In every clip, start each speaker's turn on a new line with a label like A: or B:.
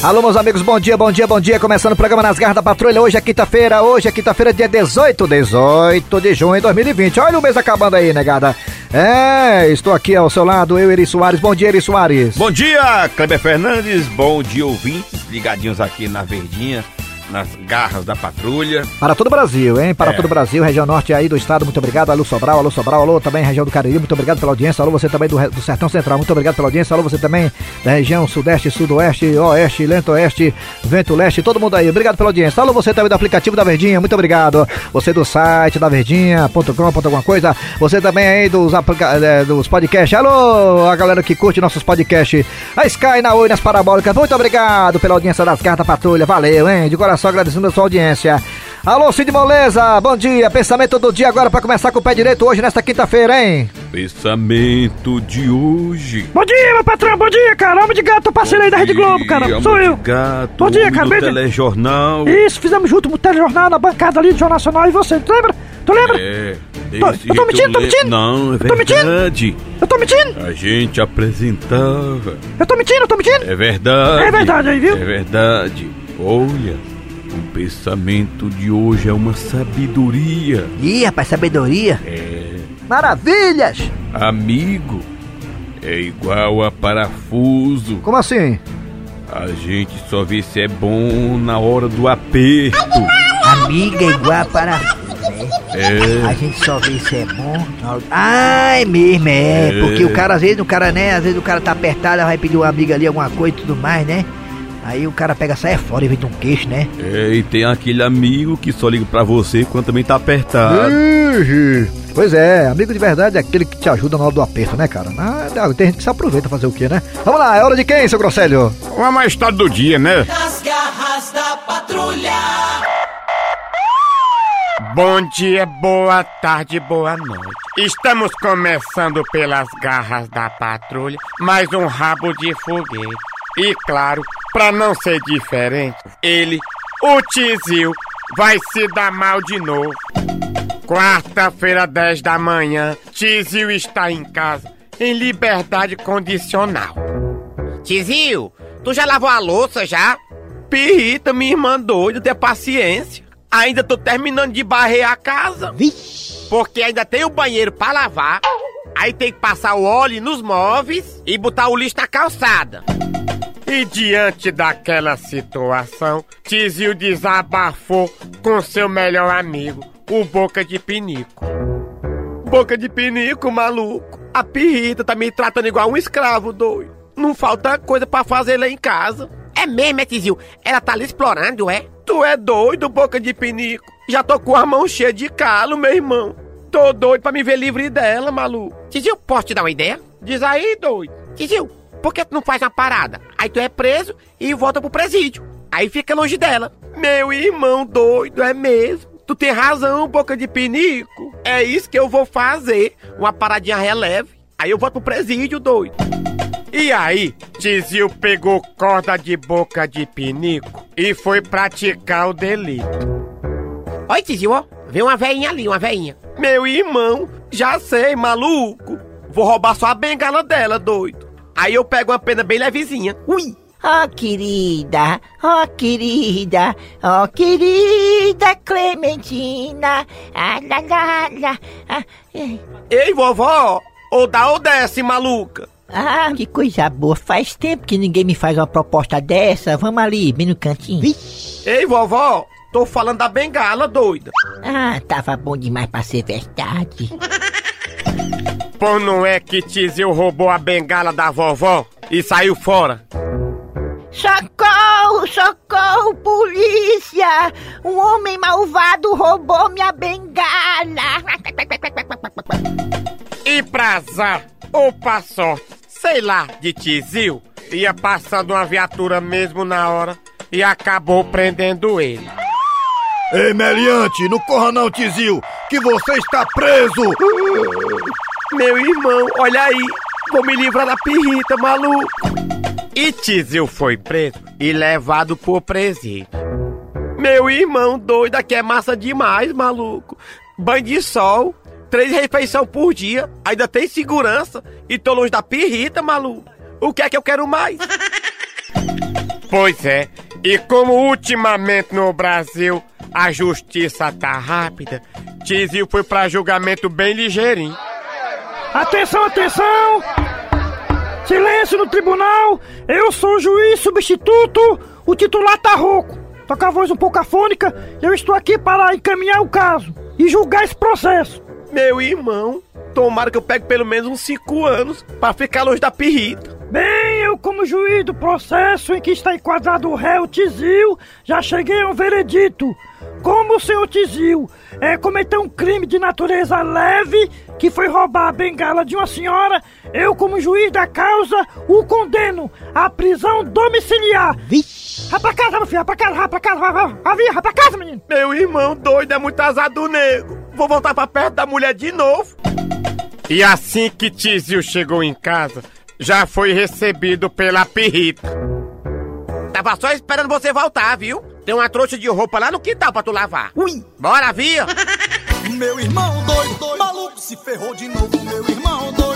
A: Alô, meus amigos, bom dia, bom dia, bom dia. Começando o programa Nas Garras da Patrulha. Hoje é quinta-feira, hoje é quinta-feira, dia 18, 18 de junho de 2020. Olha o mês acabando aí, negada. É, estou aqui ao seu lado, eu, Eri Soares. Bom dia, Eri Soares.
B: Bom dia, Kleber Fernandes. Bom dia, ouvintes ligadinhos aqui na Verdinha nas garras da patrulha.
A: Para todo o Brasil, hein? Para é. todo o Brasil, região norte aí do estado, muito obrigado. Alô Sobral, alô Sobral, alô também região do Cariri, muito obrigado pela audiência. Alô você também do, do Sertão Central, muito obrigado pela audiência. Alô você também da região sudeste, sudoeste, oeste, lento-oeste, vento-leste, todo mundo aí. Obrigado pela audiência. Alô você também do aplicativo da Verdinha, muito obrigado. Você do site da verdinha.com, alguma coisa. Você também aí dos, é, dos podcasts. Alô, a galera que curte nossos podcasts. A Sky na Oi, nas parabólicas. Muito obrigado pela audiência das cartas patrulha. Valeu, hein? De coração só agradecendo a sua audiência. Alô, Cid Moleza, bom dia. Pensamento do dia agora para começar com o pé direito hoje, nesta quinta-feira, hein?
B: Pensamento de hoje.
C: Bom dia, meu patrão, bom dia, cara. Homem de gato, parceiro aí da Rede Globo, cara. Sou eu.
B: Gato,
C: bom dia, cara.
B: Do telejornal.
C: Isso, fizemos junto no telejornal, na bancada ali do Jornal Nacional. E você, tu lembra? Tu lembra?
B: É.
C: Tô, eu tô mentindo, tô mentindo?
B: Não, é
C: verdade. Eu tô
B: mentindo?
C: Eu tô mentindo?
B: A gente apresentava.
C: Eu tô mentindo, eu tô mentindo?
B: É verdade.
C: É verdade aí, viu?
B: É verdade. Olha. O pensamento de hoje é uma sabedoria.
A: Ih, rapaz, sabedoria?
B: É.
A: Maravilhas!
B: Amigo é igual a parafuso.
A: Como assim?
B: A gente só vê se é bom na hora do aperto.
A: Amiga é igual a parafuso.
B: É.
A: A gente só vê se é bom. Ah, é mesmo, é. é. Porque o cara, às vezes, o cara, né? Às vezes o cara tá apertado, vai pedir uma amiga ali, alguma coisa e tudo mais, né? Aí o cara pega, sai fora e vem de um queixo, né?
B: É, e tem aquele amigo que só liga pra você quando também tá apertado.
A: Pois é, amigo de verdade é aquele que te ajuda na hora do aperto, né, cara? Ah, tem gente que se aproveita fazer o quê, né? Vamos lá, é hora de quem, seu Grosselho?
B: Uma mais tarde do dia, né?
D: Nas garras da patrulha.
E: Bom dia, boa tarde, boa noite. Estamos começando pelas garras da patrulha, mais um rabo de foguete. E claro, para não ser diferente, ele, o Tizil, vai se dar mal de novo. Quarta-feira, 10 da manhã, Tizil está em casa, em liberdade condicional.
F: Tizil, tu já lavou a louça já?
E: Pirrita, minha irmã doida, ter paciência. Ainda tô terminando de barrer a casa.
F: Vixe. Porque ainda tem o banheiro para lavar. Aí tem que passar o óleo nos móveis e botar o lixo na calçada.
E: E diante daquela situação, Tizil desabafou com seu melhor amigo, o Boca de Pinico. Boca de Pinico, maluco. A pirrita tá me tratando igual um escravo doido. Não falta coisa para fazer lá em casa.
F: É mesmo, é, Tizil? Ela tá ali explorando, é?
E: Tu é doido, Boca de Pinico. Já tô com a mão cheia de calo, meu irmão. Tô doido pra me ver livre dela, maluco.
F: Tizil, posso te dar uma ideia?
E: Diz aí, doido.
F: Tizil, por que tu não faz uma parada? Aí tu é preso e volta pro presídio. Aí fica longe dela.
E: Meu irmão doido, é mesmo. Tu tem razão, boca de pinico. É isso que eu vou fazer. Uma paradinha releve. Aí eu volto pro presídio, doido. E aí, Tizil pegou corda de boca de pinico e foi praticar o delito.
F: Oi, Tizil, ó. Vê uma veinha ali, uma veinha.
E: Meu irmão, já sei, maluco. Vou roubar só a bengala dela, doido. Aí eu pego uma pena bem levezinha. Ui!
G: Oh, querida, oh, querida, oh, querida Clementina. Ah, lá, lá, lá. Ah,
E: Ei, vovó, ou dá ou desce, maluca.
G: Ah, que coisa boa. Faz tempo que ninguém me faz uma proposta dessa. Vamos ali, bem no cantinho. Vixe.
E: Ei, vovó, tô falando da bengala, doida.
G: Ah, tava bom demais pra ser verdade.
E: Pô, não é que Tizil roubou a bengala da vovó e saiu fora?
G: Socorro, socorro, polícia! Um homem malvado roubou minha bengala!
E: E pra azar, ou pra sorte, sei lá, de Tizil, ia passando uma viatura mesmo na hora e acabou prendendo ele.
H: Ei, Meliante, não corra não, Tizil, que você está preso!
E: Meu irmão, olha aí, vou me livrar da pirrita, maluco. E Tizil foi preso e levado por presídio. Meu irmão doido, aqui é massa demais, maluco. Banho de sol, três refeições por dia, ainda tem segurança e tô longe da pirrita, maluco. O que é que eu quero mais? Pois é, e como ultimamente no Brasil a justiça tá rápida, Tizio foi pra julgamento bem ligeirinho.
C: Atenção, atenção! Silêncio no tribunal! Eu sou o juiz substituto, o titular tá rouco. Com a voz um pouco afônica eu estou aqui para encaminhar o caso e julgar esse processo.
F: Meu irmão, tomara que eu pegue pelo menos uns 5 anos pra ficar longe da pirrita.
C: Bem, eu como juiz do processo em que está enquadrado o réu Tizil, já cheguei a um veredito. Como o senhor Tizil é, cometeu um crime de natureza leve, que foi roubar a bengala de uma senhora, eu como juiz da causa o condeno à prisão domiciliar.
I: Vixe.
C: Vai pra casa, meu filho, vai pra casa, vai pra casa, vai, vai, vai, vai, pra casa, menino.
F: Meu irmão doido é muito azar do nego. Vou voltar pra perto da mulher de novo.
E: E assim que Tizio chegou em casa, já foi recebido pela pirrita.
F: Tava só esperando você voltar, viu? Tem uma trouxa de roupa lá no quintal pra tu lavar. Ui! Bora, via!
J: Meu irmão doido, doido, maluco se ferrou de novo, meu irmão doido,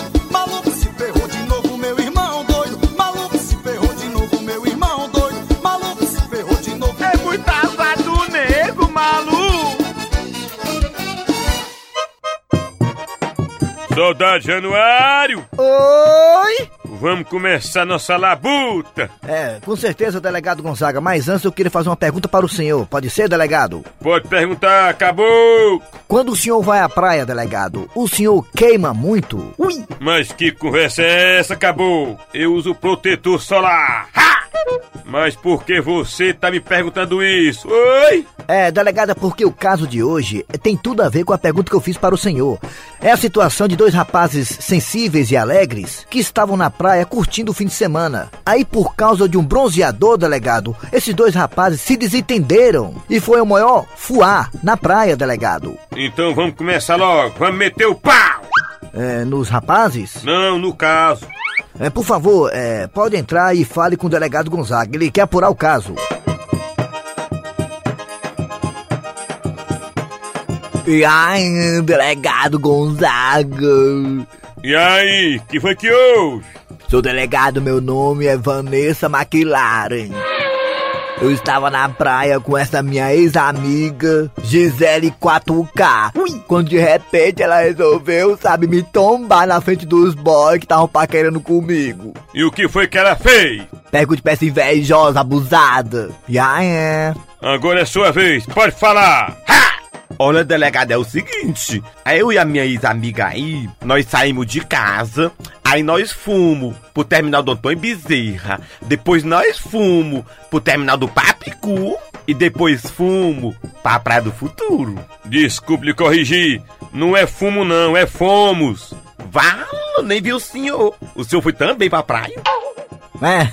K: Soldado Januário,
L: Oi!
K: vamos começar nossa labuta.
L: É, com certeza, delegado Gonzaga, mas antes eu queria fazer uma pergunta para o senhor. Pode ser, delegado?
K: Pode perguntar, acabou.
L: Quando o senhor vai à praia, delegado, o senhor queima muito? Ui!
K: Mas que conversa é essa, acabou? Eu uso protetor solar. Ha! Mas por que você tá me perguntando isso? Oi?
L: É, delegada, porque o caso de hoje tem tudo a ver com a pergunta que eu fiz para o senhor. É a situação de dois rapazes sensíveis e alegres que estavam na praia curtindo o fim de semana. Aí, por causa de um bronzeador, delegado, esses dois rapazes se desentenderam e foi o maior fuá na praia, delegado.
K: Então vamos começar logo. Vamos meter o pau.
L: É, nos rapazes?
K: Não, no caso.
L: É, por favor, é, pode entrar e fale com o delegado Gonzaga. Ele quer apurar o caso. E aí, delegado Gonzaga?
K: E aí, que foi que houve?
L: Seu delegado, meu nome é Vanessa McLaren. Eu estava na praia com essa minha ex-amiga, Gisele 4K. Quando de repente ela resolveu, sabe, me tombar na frente dos boys que estavam paquerando comigo.
K: E o que foi que ela fez?
L: Pego de peça invejosa, abusada. E aí, é.
K: Agora é sua vez, pode falar.
F: Olha, delegado, é o seguinte: eu e a minha ex-amiga aí, nós saímos de casa, aí nós fomos pro terminal do Antônio Bezerra, depois nós fomos pro terminal do Papicu e depois fomos pra Praia do Futuro.
K: Desculpe lhe corrigir. Não é fumo não, é fomos.
F: Vala, nem vi o senhor. O senhor foi também pra praia?
L: É.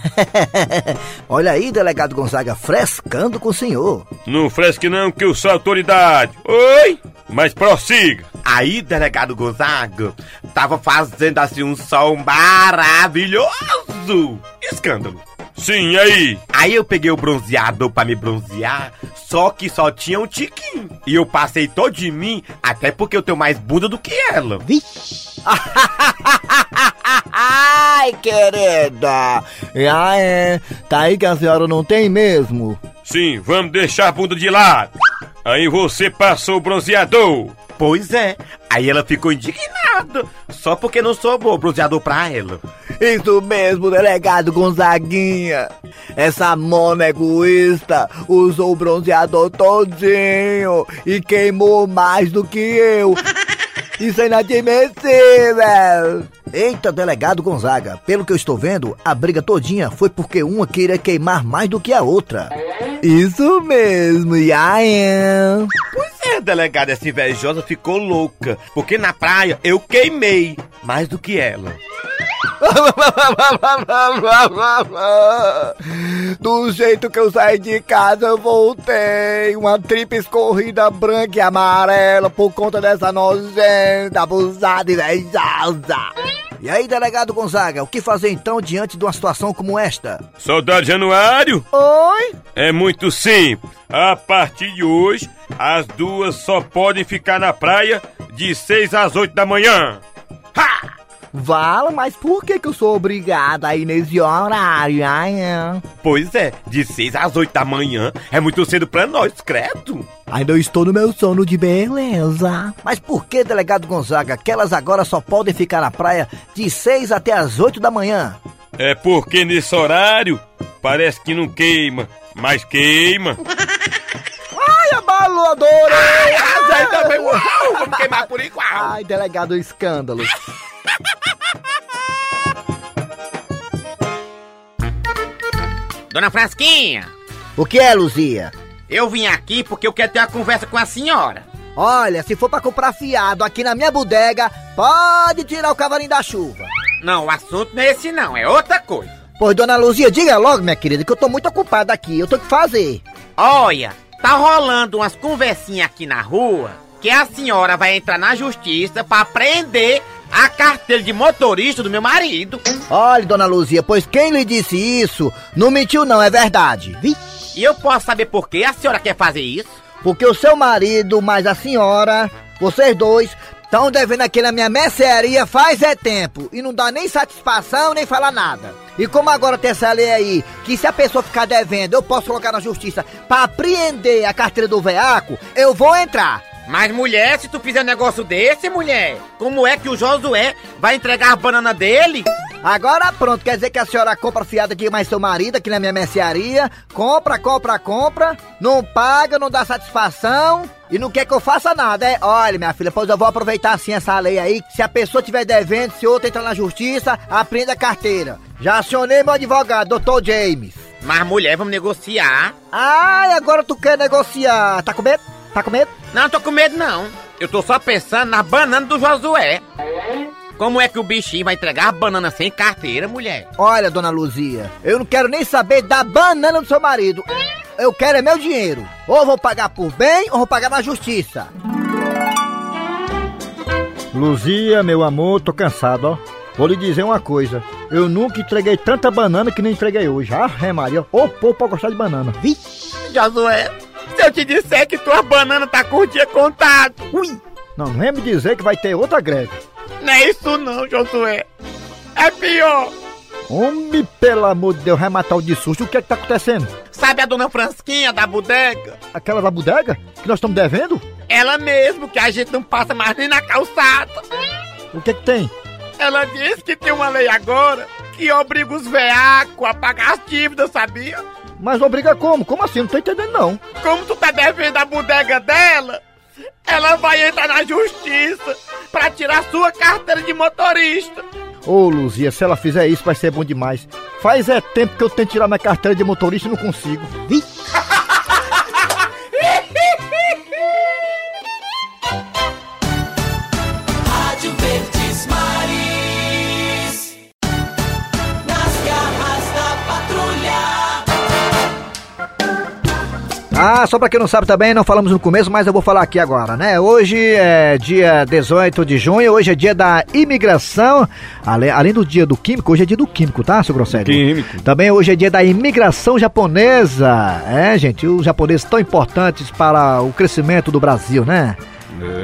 L: Olha aí, delegado Gonzaga, frescando com o senhor.
K: Não fresque não, que eu sou autoridade. Oi? Mas prossiga.
F: Aí, delegado Gonzaga, tava fazendo assim um sol maravilhoso. Escândalo.
K: Sim, e aí?
F: Aí eu peguei o bronzeador pra me bronzear, só que só tinha um tiquinho. E eu passei todo de mim, até porque eu tenho mais bunda do que ela.
I: Vixe.
L: Ai, querida! E aí, tá aí que a senhora não tem mesmo?
K: Sim, vamos deixar a bunda de lado. Aí você passou o bronzeador.
F: Pois é. Aí ela ficou indignada, só porque não sobrou bronzeador pra ela.
L: Isso mesmo, delegado Gonzaguinha. Essa mona egoísta usou o bronzeador todinho e queimou mais do que eu. Isso é inadmissível! Eita, delegado Gonzaga, pelo que eu estou vendo, a briga todinha foi porque uma queria queimar mais do que a outra. Isso mesmo, e aí?
F: Pois é, delegada, essa invejosa ficou louca, porque na praia eu queimei mais do que ela.
L: Do jeito que eu saí de casa, eu voltei. Uma tripa escorrida branca e amarela por conta dessa nojenta, abusada e invejosa. E aí, delegado Gonzaga, o que fazer então diante de uma situação como esta?
K: Soldado Januário?
L: Oi?
K: É muito simples. A partir de hoje, as duas só podem ficar na praia de 6 às 8 da manhã. Ha!
L: Vala, mas por que que eu sou obrigada a ir nesse horário, ai?
M: Pois é, de 6 às 8 da manhã é muito cedo pra nós, credo.
L: Ainda estou no meu sono de beleza.
A: Mas por que, delegado Gonzaga, que elas agora só podem ficar na praia de 6 até as 8 da manhã?
E: É porque nesse horário parece que não queima, mas queima.
A: Ai, abalou, adorei!
M: Aí também, uau, vamos queimar por igual.
A: Ai, delegado escândalo.
F: Dona Frasquinha,
A: O que é, Luzia?
F: eu vim aqui porque eu quero ter uma conversa com a senhora.
A: Olha, se for pra comprar fiado aqui na minha bodega, pode tirar o cavalinho da chuva.
F: Não, o assunto não é esse não, é outra coisa.
A: Pois, dona Luzia, diga logo, minha querida, que eu tô muito ocupado aqui, eu tenho que fazer.
F: Olha, tá rolando umas conversinhas aqui na rua que a senhora vai entrar na justiça pra prender a carteira de motorista do meu marido.
A: Olha, dona Luzia, pois quem lhe disse isso não mentiu não, é verdade.
F: E eu posso saber por que a senhora quer fazer isso?
A: Porque o seu marido, mais a senhora, vocês dois, estão devendo aqui na minha mercearia faz é tempo. E não dá nem satisfação, nem falar nada. E como agora tem essa lei aí, que se a pessoa ficar devendo, eu posso colocar na justiça pra apreender a carteira do veaco, eu vou entrar.
F: Mas mulher, se tu fizer um negócio desse, mulher, como é que o Josué vai entregar a banana dele?
A: Agora pronto, quer dizer que a senhora compra fiada de mais seu marido aqui na minha mercearia, compra, compra, compra, não paga, não dá satisfação e não quer que eu faça nada, é? Olha, minha filha, pois eu vou aproveitar assim essa lei aí, se a pessoa tiver devendo, se outra entrar na justiça, aprenda a carteira. Já acionei meu advogado, doutor James.
F: Mas mulher, vamos negociar.
A: Ai, agora tu quer negociar, tá com medo? Tá com medo?
F: Não, tô com medo não. Eu tô só pensando na banana do Josué. Como é que o bichinho vai entregar a banana sem carteira, mulher?
A: Olha, dona Luzia, eu não quero nem saber da banana do seu marido. Eu quero é meu dinheiro. Ou vou pagar por bem, ou vou pagar na justiça.
C: Luzia, meu amor, tô cansado, ó. Vou lhe dizer uma coisa. Eu nunca entreguei tanta banana que nem entreguei hoje. Ah, é Maria. Ô, povo pra gostar de banana.
F: Josué, se eu te disser que tua banana tá com o dia contado.
C: Ui! Não, vem me dizer que vai ter outra greve.
F: Não é isso não, Josué. É pior.
C: Homem, pelo amor de Deus, vai matar o de susto. O que é que tá acontecendo?
F: Sabe a dona Fransquinha da bodega?
C: Aquela da bodega? Que nós estamos devendo?
F: Ela mesmo, que a gente não passa mais nem na calçada.
C: O que é que tem?
F: Ela disse que tem uma lei agora que obriga os veacos a pagar as dívidas, sabia?
C: Mas obriga como? Como assim? Não tô entendendo não.
F: Como tu tá devendo a bodega dela, ela vai entrar na justiça pra tirar sua carteira de motorista.
C: Ô, Luzia, se ela fizer isso vai ser bom demais. Faz é tempo que eu tento tirar minha carteira de motorista e não consigo. Vi?
A: Ah, só pra quem não sabe também, não falamos no começo, mas eu vou falar aqui agora, né? Hoje é dia 18 de junho, hoje é dia da imigração. Além, além do dia do químico, hoje é dia do químico, tá, seu Grosselho?
E: Químico.
A: Também hoje é dia da imigração japonesa. É, gente, os japoneses tão importantes para o crescimento do Brasil, né?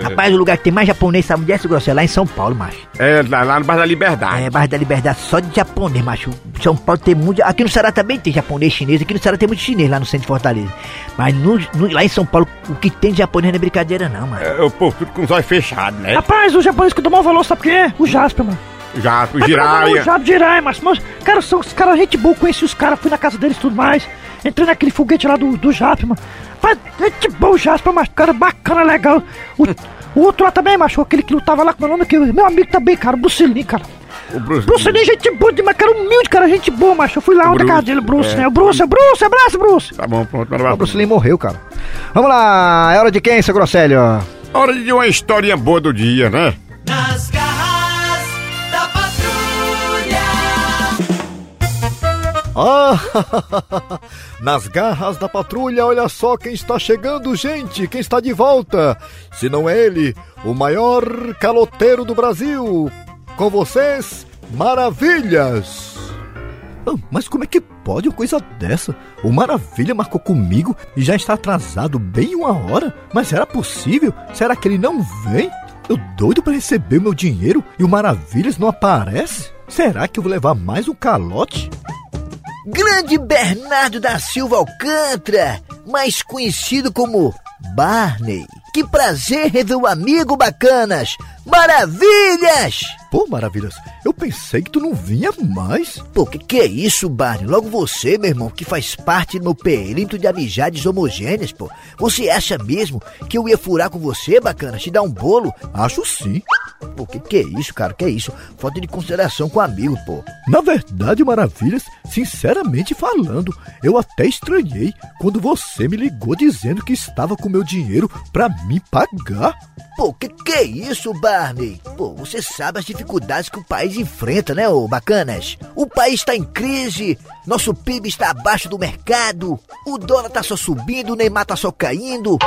A: Rapaz, o lugar que tem mais japonês, sabe onde é, seu Grosselho? Lá em São Paulo, macho.
E: É, lá, lá no Bar da Liberdade.
A: É, bairro da Liberdade, só de japonês, macho. São Paulo tem muito. Aqui no Ceará também tem japonês, chinês. Aqui no Ceará tem muito chinês lá no centro de Fortaleza. Mas no- no- lá em São Paulo, o que tem de japonês não é brincadeira, não, mano.
E: É, o povo tudo com os olhos fechados, né?
C: Rapaz, o japonês que maior valor, sabe quem é? O Jasper, mano.
E: Já, o
C: O
E: giraia.
C: Jasper Jiraiya, mas, mas, cara, são os caras gente boa, conheci os caras, fui na casa deles e tudo mais. Entrei naquele foguete lá do, do Jasper, mano. Rapaz, gente boa o Jasper, mas, cara, bacana, legal. O, o outro lá também, macho, aquele que lutava lá com o meu nome, que meu amigo também, cara, o Bruce Lee, cara.
E: O Bruce,
C: Bruce Lee, gente boa demais, cara, humilde, cara, gente boa, macho. Eu fui lá
E: O
C: onde a casa dele, Bruce,
E: é.
C: né? O Bruce, o Bruce, abraço, Bruce.
E: Tá bom, pronto. Bora,
A: O. Bruce Lee morreu, cara. Vamos lá, é hora de quem, seu Grosselho?
E: Hora de uma historinha boa do dia, né?
N: Nas
H: Ah, nas garras da patrulha, olha só quem está chegando, gente, quem está de volta. Se não é ele, o maior caloteiro do Brasil. Com vocês, Maravilhas. Mas como é que pode uma coisa dessa? O Maravilha marcou comigo e já está atrasado bem uma hora? Mas era possível? Será que ele não vem? Eu doido pra receber meu dinheiro e o Maravilhas não aparece? Será que eu vou levar mais um calote?
L: Grande Bernardo da Silva Alcântara, mais conhecido como Barney. Que prazer rever o amigo, bacanas! Maravilhas!
H: Pô, Maravilhas, eu pensei que tu não vinha mais.
L: Pô, que que é isso, Barney? Logo você, meu irmão, que faz parte do meu perímetro de amizades homogêneas, pô. Você acha mesmo que eu ia furar com você, bacana? Te dar um bolo?
H: Acho sim.
L: Pô, que que é isso, cara? Que é isso? Falta de consideração com o amigo, pô.
H: Na verdade, Maravilhas, sinceramente falando, eu até estranhei quando você me ligou dizendo que estava com meu dinheiro pra me pagar.
L: Pô, que que é isso, Barney? Pô, você sabe as dificuldades que o país enfrenta, né, ô bacanas? O país tá em crise, nosso PIB está abaixo do mercado, o dólar tá só subindo, o Neymar tá só caindo.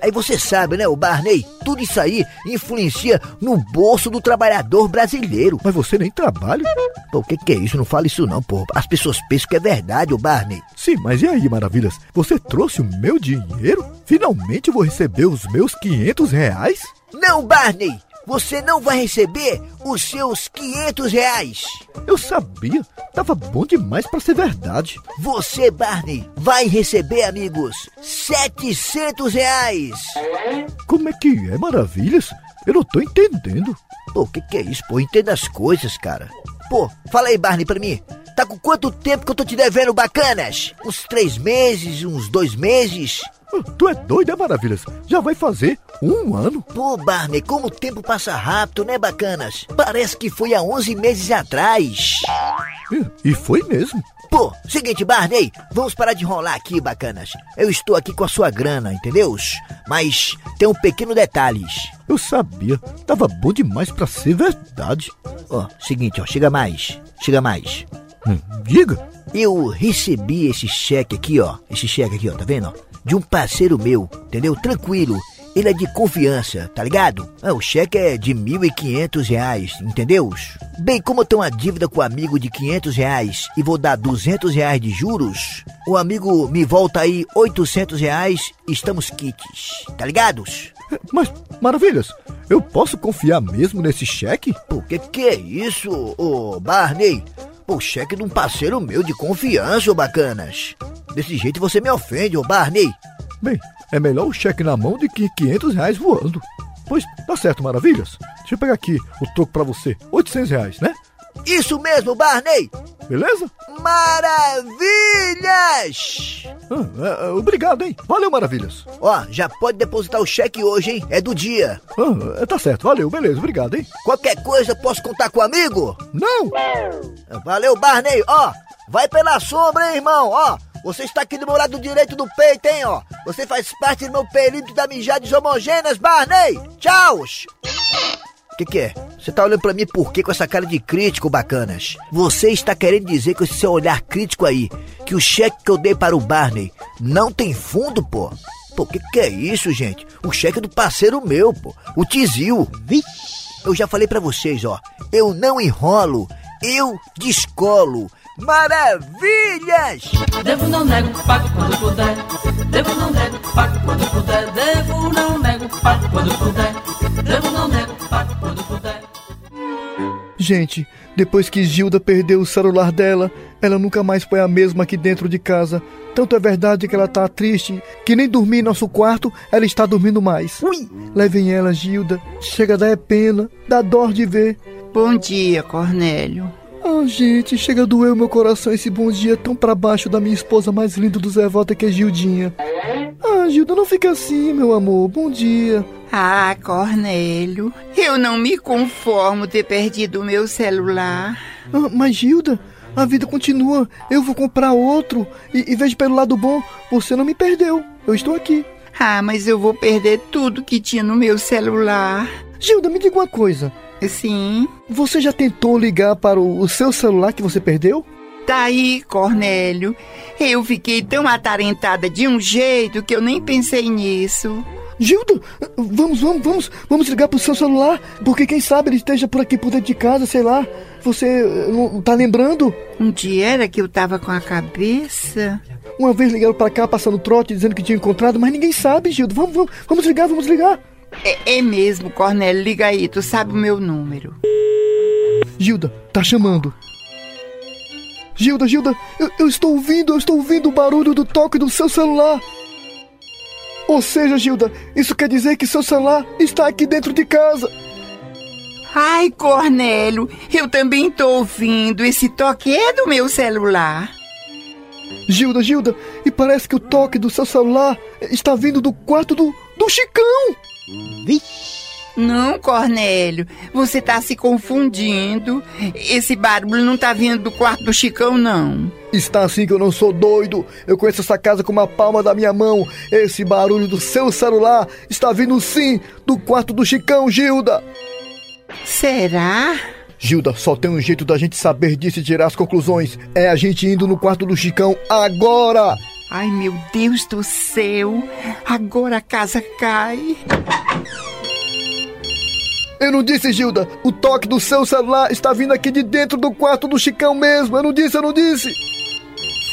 L: Aí você sabe, né, o Barney? Tudo isso aí influencia no bolso do trabalhador brasileiro.
H: Mas você nem trabalha.
L: Pô, que que é isso? Não fala isso não, pô. As pessoas pensam que é verdade, ô Barney.
H: Sim, mas e aí, Maravilhas? Você trouxe o meu dinheiro? Finalmente vou receber os meus 500 reais?
L: Não, Barney! Você não vai receber os seus 500 reais.
H: Eu sabia. Tava bom demais pra ser verdade.
L: Você, Barney, vai receber, amigos, 700 reais.
H: Como é que é, Maravilhas? Eu não tô entendendo.
L: Pô, o que, que é isso, pô? Entenda as coisas, cara. Pô, fala aí, Barney, pra mim. Tá com quanto tempo que eu tô te devendo, bacanas? Uns três meses, uns dois meses?
H: Tu é doido, é Maravilhas? Já vai fazer um ano.
L: Pô, Barney, como o tempo passa rápido, né, bacanas? Parece que foi há 11 meses atrás.
H: E- E foi mesmo.
L: Pô, seguinte, Barney, vamos parar de enrolar aqui, bacanas. Eu estou aqui com a sua grana, entendeu? Mas tem um pequeno detalhe.
H: Eu sabia. Tava bom demais pra ser verdade.
L: Ó, seguinte, ó, chega mais, chega mais.
H: Hum, diga.
L: Eu recebi esse cheque aqui, ó. Esse cheque aqui, ó, tá vendo? ó? De um parceiro meu, entendeu? Tranquilo. Ele é de confiança, tá ligado? Ah, o cheque é de 1.500 reais, entendeu? Bem, como eu tenho uma dívida com o amigo de 500 reais e vou dar 200 reais de juros, o amigo me volta aí 800 reais e estamos quites, tá ligados?
H: Mas, Maravilhas, eu posso confiar mesmo nesse cheque?
L: Pô, que que é isso, ô Barney? Pô, cheque de um parceiro meu de confiança, ô bacanas. Desse jeito você me ofende, ô Barney.
H: Bem, é melhor o cheque na mão do que 500 reais voando. Pois, tá certo, Maravilhas. Deixa eu pegar aqui o troco pra você. 800 reais, né?
L: Isso mesmo, Barney!
H: Beleza?
L: Maravilhas!
H: Ah, é, é, obrigado, hein? Valeu, Maravilhas.
L: Ó, já pode depositar o cheque hoje, hein? É do dia.
H: Ah, é, tá certo, valeu, beleza, obrigado, hein?
L: Qualquer coisa, posso contar com o amigo?
H: Não!
L: Valeu, Barney. Ó, vai pela sombra, hein, irmão? Ó, você está aqui do meu lado direito do peito, hein, ó. Você faz parte do meu perímetro da mijades homogêneas, Barney. Tchau! Que que é? Você tá olhando pra mim por quê com essa cara de crítico, bacanas? Você está querendo dizer com esse seu olhar crítico aí que o cheque que eu dei para o Barney não tem fundo, pô? Pô, que que é isso, gente? O cheque é do parceiro meu, pô. O Tizil. Eu já falei pra vocês, ó. Eu não enrolo, eu descolo. Maravilhas!
O: Devo não nego, pago quando puder. Devo não nego, pago quando puder. Devo não nego, pago quando puder. Devo não nego, pago quando puder.
H: Gente, depois que Gilda perdeu o celular dela, ela nunca mais foi a mesma aqui dentro de casa. Tanto é verdade que ela tá triste, que nem dormir em nosso quarto, ela está dormindo mais. Ui! Levem ela, Gilda. Chega a dar é pena, dá dó de ver.
P: Bom dia, Cornélio.
H: Ah, gente, chega a doer o meu coração esse bom dia tão pra baixo da minha esposa mais linda do Zé Volta que é Gildinha. Gilda, não fica assim, meu amor. Bom dia.
P: Ah, Cornélio, eu não me conformo ter perdido o meu celular.
H: Ah, mas Gilda, a vida continua. Eu vou comprar outro. E, e vejo pelo lado bom, você não me perdeu. Eu estou aqui.
P: Ah, mas eu vou perder tudo que tinha no meu celular.
H: Gilda, me diga uma coisa.
P: Sim,
H: Você já tentou ligar para o, o seu celular que você perdeu?
P: Tá aí, Cornélio. Eu fiquei tão atarentada de um jeito que eu nem pensei nisso.
H: Gilda, vamos, vamos, vamos, vamos ligar pro seu celular, porque quem sabe ele esteja por aqui por dentro de casa, sei lá. Você eh, não tá lembrando?
P: Um dia era que eu tava com a cabeça.
H: Uma vez ligaram pra cá passando trote dizendo que tinha encontrado, mas ninguém sabe, Gilda. Vamos, vamos, vamos ligar, vamos ligar.
P: É, é mesmo, Cornélio, liga aí, tu sabe o meu número.
H: Gilda, tá chamando. Gilda, Gilda, eu, eu estou ouvindo, eu estou ouvindo o barulho do toque do seu celular. Ou seja, Gilda, isso quer dizer que seu celular está aqui dentro de casa.
P: Ai, Cornélio, eu também tô ouvindo. Esse toque é do meu celular.
H: Gilda, Gilda, e parece que o toque do seu celular está vindo do quarto do, do Chicão.
P: Não, Cornélio, você tá se confundindo. Esse barulho não tá vindo do quarto do Chicão, não.
H: Está assim que eu não sou doido. Eu conheço essa casa com uma palma da minha mão. Esse barulho do seu celular está vindo sim do quarto do Chicão, Gilda.
P: Será?
H: Gilda, só tem um jeito da gente saber disso e tirar as conclusões. É a gente indo no quarto do Chicão agora.
P: Ai, meu Deus do céu. Agora a casa cai.
H: Eu não disse, Gilda. O toque do seu celular está vindo aqui de dentro do quarto do Chicão mesmo. Eu não disse, eu não disse.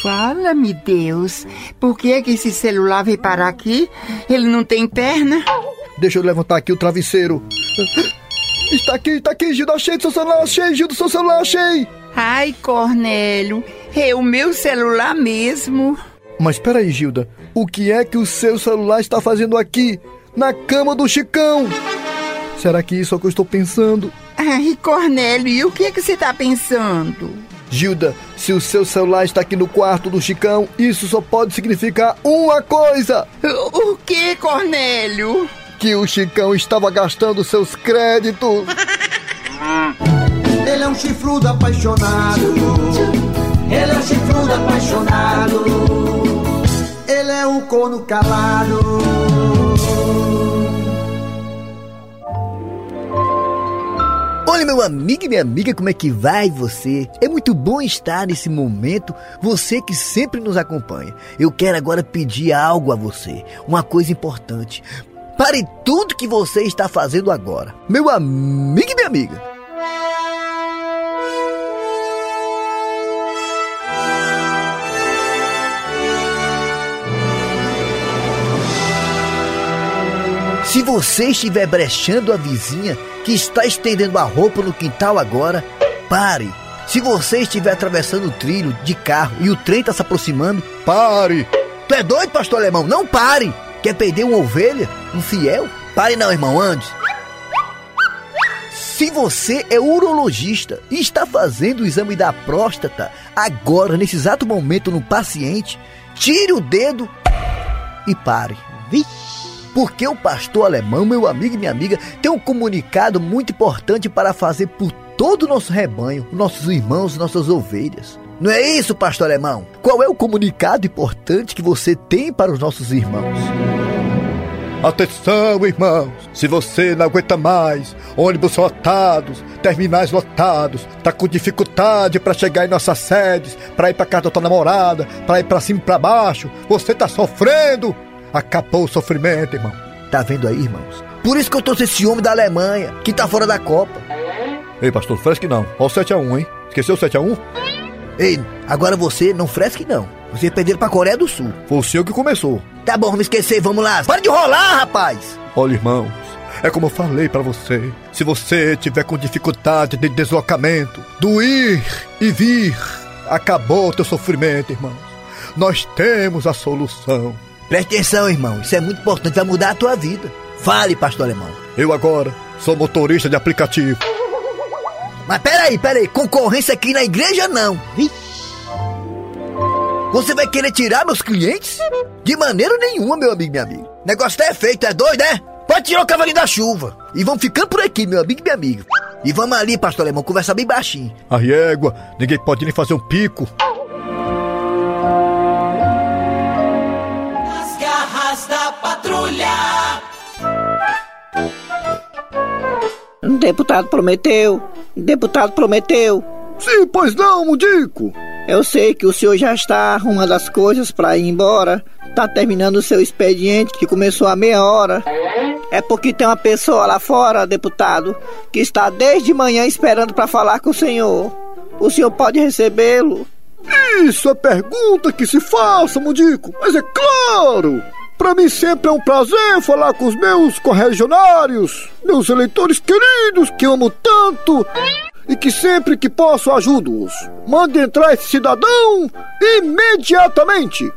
P: Fala-me, Deus. Por que, é que esse celular veio parar aqui? Ele não tem perna?
H: Deixa eu levantar aqui o travesseiro. Está aqui, está aqui, Gilda. Achei seu celular, achei, Gilda, seu celular, achei.
P: Ai, Cornélio, é o meu celular mesmo.
H: Mas peraí, Gilda. O que é que o seu celular está fazendo aqui? Na cama do Chicão? Será que isso é o que eu estou pensando?
P: Ai, Cornélio, e o que, é que você tá pensando?
H: Gilda, se o seu celular está aqui no quarto do Chicão, isso só pode significar uma coisa:
P: O, o que, Cornélio?
H: que o Chicão estava gastando seus créditos.
J: Ele é um chifrudo apaixonado. Ele é um chifrudo apaixonado. Ele é um corno calado.
L: Olha, meu amigo e minha amiga, como é que vai você? É muito bom estar nesse momento, você que sempre nos acompanha. Eu quero agora pedir algo a você, uma coisa importante. Pare tudo que você está fazendo agora, meu amigo e minha amiga. Se você estiver brechando a vizinha que está estendendo a roupa no quintal agora, pare. Se você estiver atravessando o trilho de carro e o trem está se aproximando,
H: Pare!
L: tu é doido, pastor alemão? Não pare! Quer perder uma ovelha? Um fiel? Pare não, irmão, ande. Se você é urologista e está fazendo o exame da próstata agora, nesse exato momento no paciente, tire o dedo e pare. Porque o pastor alemão, meu amigo e minha amiga, tem um comunicado muito importante para fazer por todo o nosso rebanho, nossos irmãos, nossas ovelhas. Não é isso, pastor alemão? Qual é o comunicado importante que você tem para os nossos irmãos?
H: Atenção, irmãos! Se você não aguenta mais, ônibus lotados, terminais lotados, tá com dificuldade para chegar em nossas sedes, para ir para casa da tua namorada, para ir para cima e para baixo, você tá sofrendo! Acabou o sofrimento, irmão.
L: Tá vendo aí, irmãos? Por isso que eu trouxe esse homem da Alemanha, que tá fora da Copa.
H: Ei, pastor, fresque não. Ó o 7x1, hein? Esqueceu o 7x1?
L: Ei, agora você não fresque não. Você perderam pra Coreia do Sul.
H: Foi o senhor que começou.
L: Tá bom, vamos esquecer, vamos lá. Para de rolar, rapaz!
H: Olha, irmãos, é como eu falei pra você. Se você tiver com dificuldade de deslocamento, do ir e vir, acabou o teu sofrimento, irmãos. Nós temos a solução.
L: Preste atenção, irmão. Isso é muito importante, vai mudar a tua vida. Fale, pastor alemão.
H: Eu agora sou motorista de aplicativo.
L: Mas peraí, peraí, concorrência aqui na igreja não. Você vai querer tirar meus clientes? De maneira nenhuma, meu amigo e minha amiga. Negócio é feito, é doido, é? Pode tirar o cavalinho da chuva. E vamos ficando por aqui, meu amigo e minha amiga. E vamos ali, pastor alemão, conversar bem baixinho.
H: A égua, ninguém pode nem fazer um pico.
I: Deputado prometeu. Deputado prometeu.
H: Sim, pois não, Mudico.
I: Eu sei que o senhor já está arrumando as coisas para ir embora. Tá terminando o seu expediente que começou há meia hora. É porque tem uma pessoa lá fora, deputado, que está desde manhã esperando para falar com o senhor. O senhor pode recebê-lo?
H: Isso é pergunta que se faça, Mudico. Mas é claro. Para mim sempre é um prazer falar com os meus correligionários, meus eleitores queridos que amo tanto e que sempre que posso ajudo-os. Mande entrar esse cidadão imediatamente.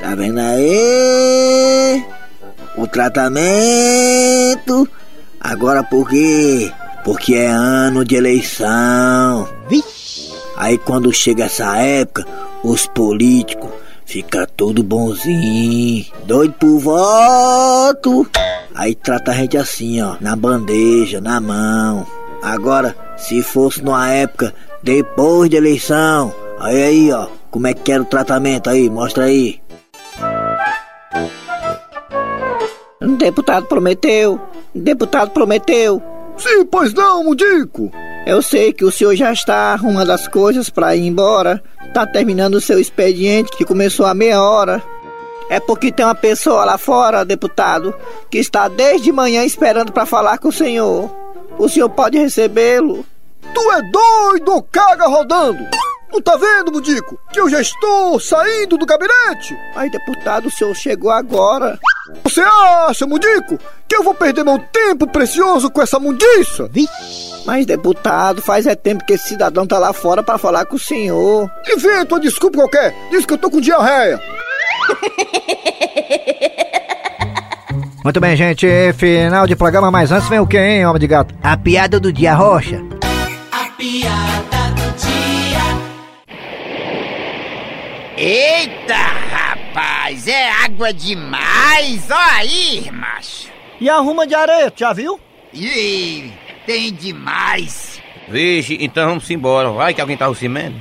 L: Tá vendo aí? O tratamento. Agora por quê? Porque é ano de eleição. Aí quando chega essa época, os políticos fica tudo bonzinho, doido por voto. Aí trata a gente assim, ó, na bandeja, na mão. Agora, se fosse numa época depois da eleição, aí aí, ó, como é que era o tratamento aí? Mostra aí.
I: Um deputado prometeu. Deputado prometeu.
H: Sim, pois não, Mudico.
I: Eu sei que o senhor já está arrumando as coisas para ir embora. Tá terminando o seu expediente que começou há meia hora. É porque tem uma pessoa lá fora, deputado, que está desde manhã esperando para falar com o senhor. O senhor pode recebê-lo.
H: Tu é doido, caga rodando! Não tá vendo, Mudico, que eu já estou saindo do gabinete?
I: Ai, deputado, o senhor chegou agora.
H: Você acha, Mudico, que eu vou perder meu tempo precioso com essa mundiça?
I: Mas, deputado, faz é tempo que esse cidadão tá lá fora para falar com o senhor.
H: Inventa uma desculpa qualquer. Diz que eu tô com diarreia.
A: Muito bem, gente. Final de programa, mas antes vem o que, hein, homem de gato? A piada do dia rocha.
O: A piada
P: Eita, rapaz, é água demais, ó aí, macho.
C: E a ruma de areia, já viu?
P: Ih, tem demais.
F: Vixe, então vamos embora. Vai que alguém tá o cimento.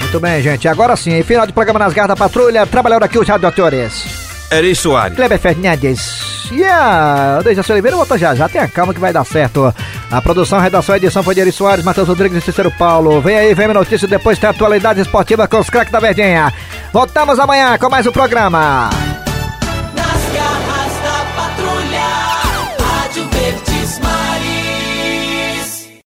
A: Muito bem, gente. Agora sim, final de programa nas garras da patrulha. Trabalhando aqui os radiadores.
K: Eri Soares.
A: Kleber Fernandes. E a Dejaci Oliveira volta já já. Tenha calma que vai dar certo. A produção, redação e edição foi de Eri Soares, Matheus Rodrigues e Cícero Paulo. Vem aí, vem a notícia depois tem atualidade esportiva com os craques da Verdinha. Voltamos amanhã com mais um programa.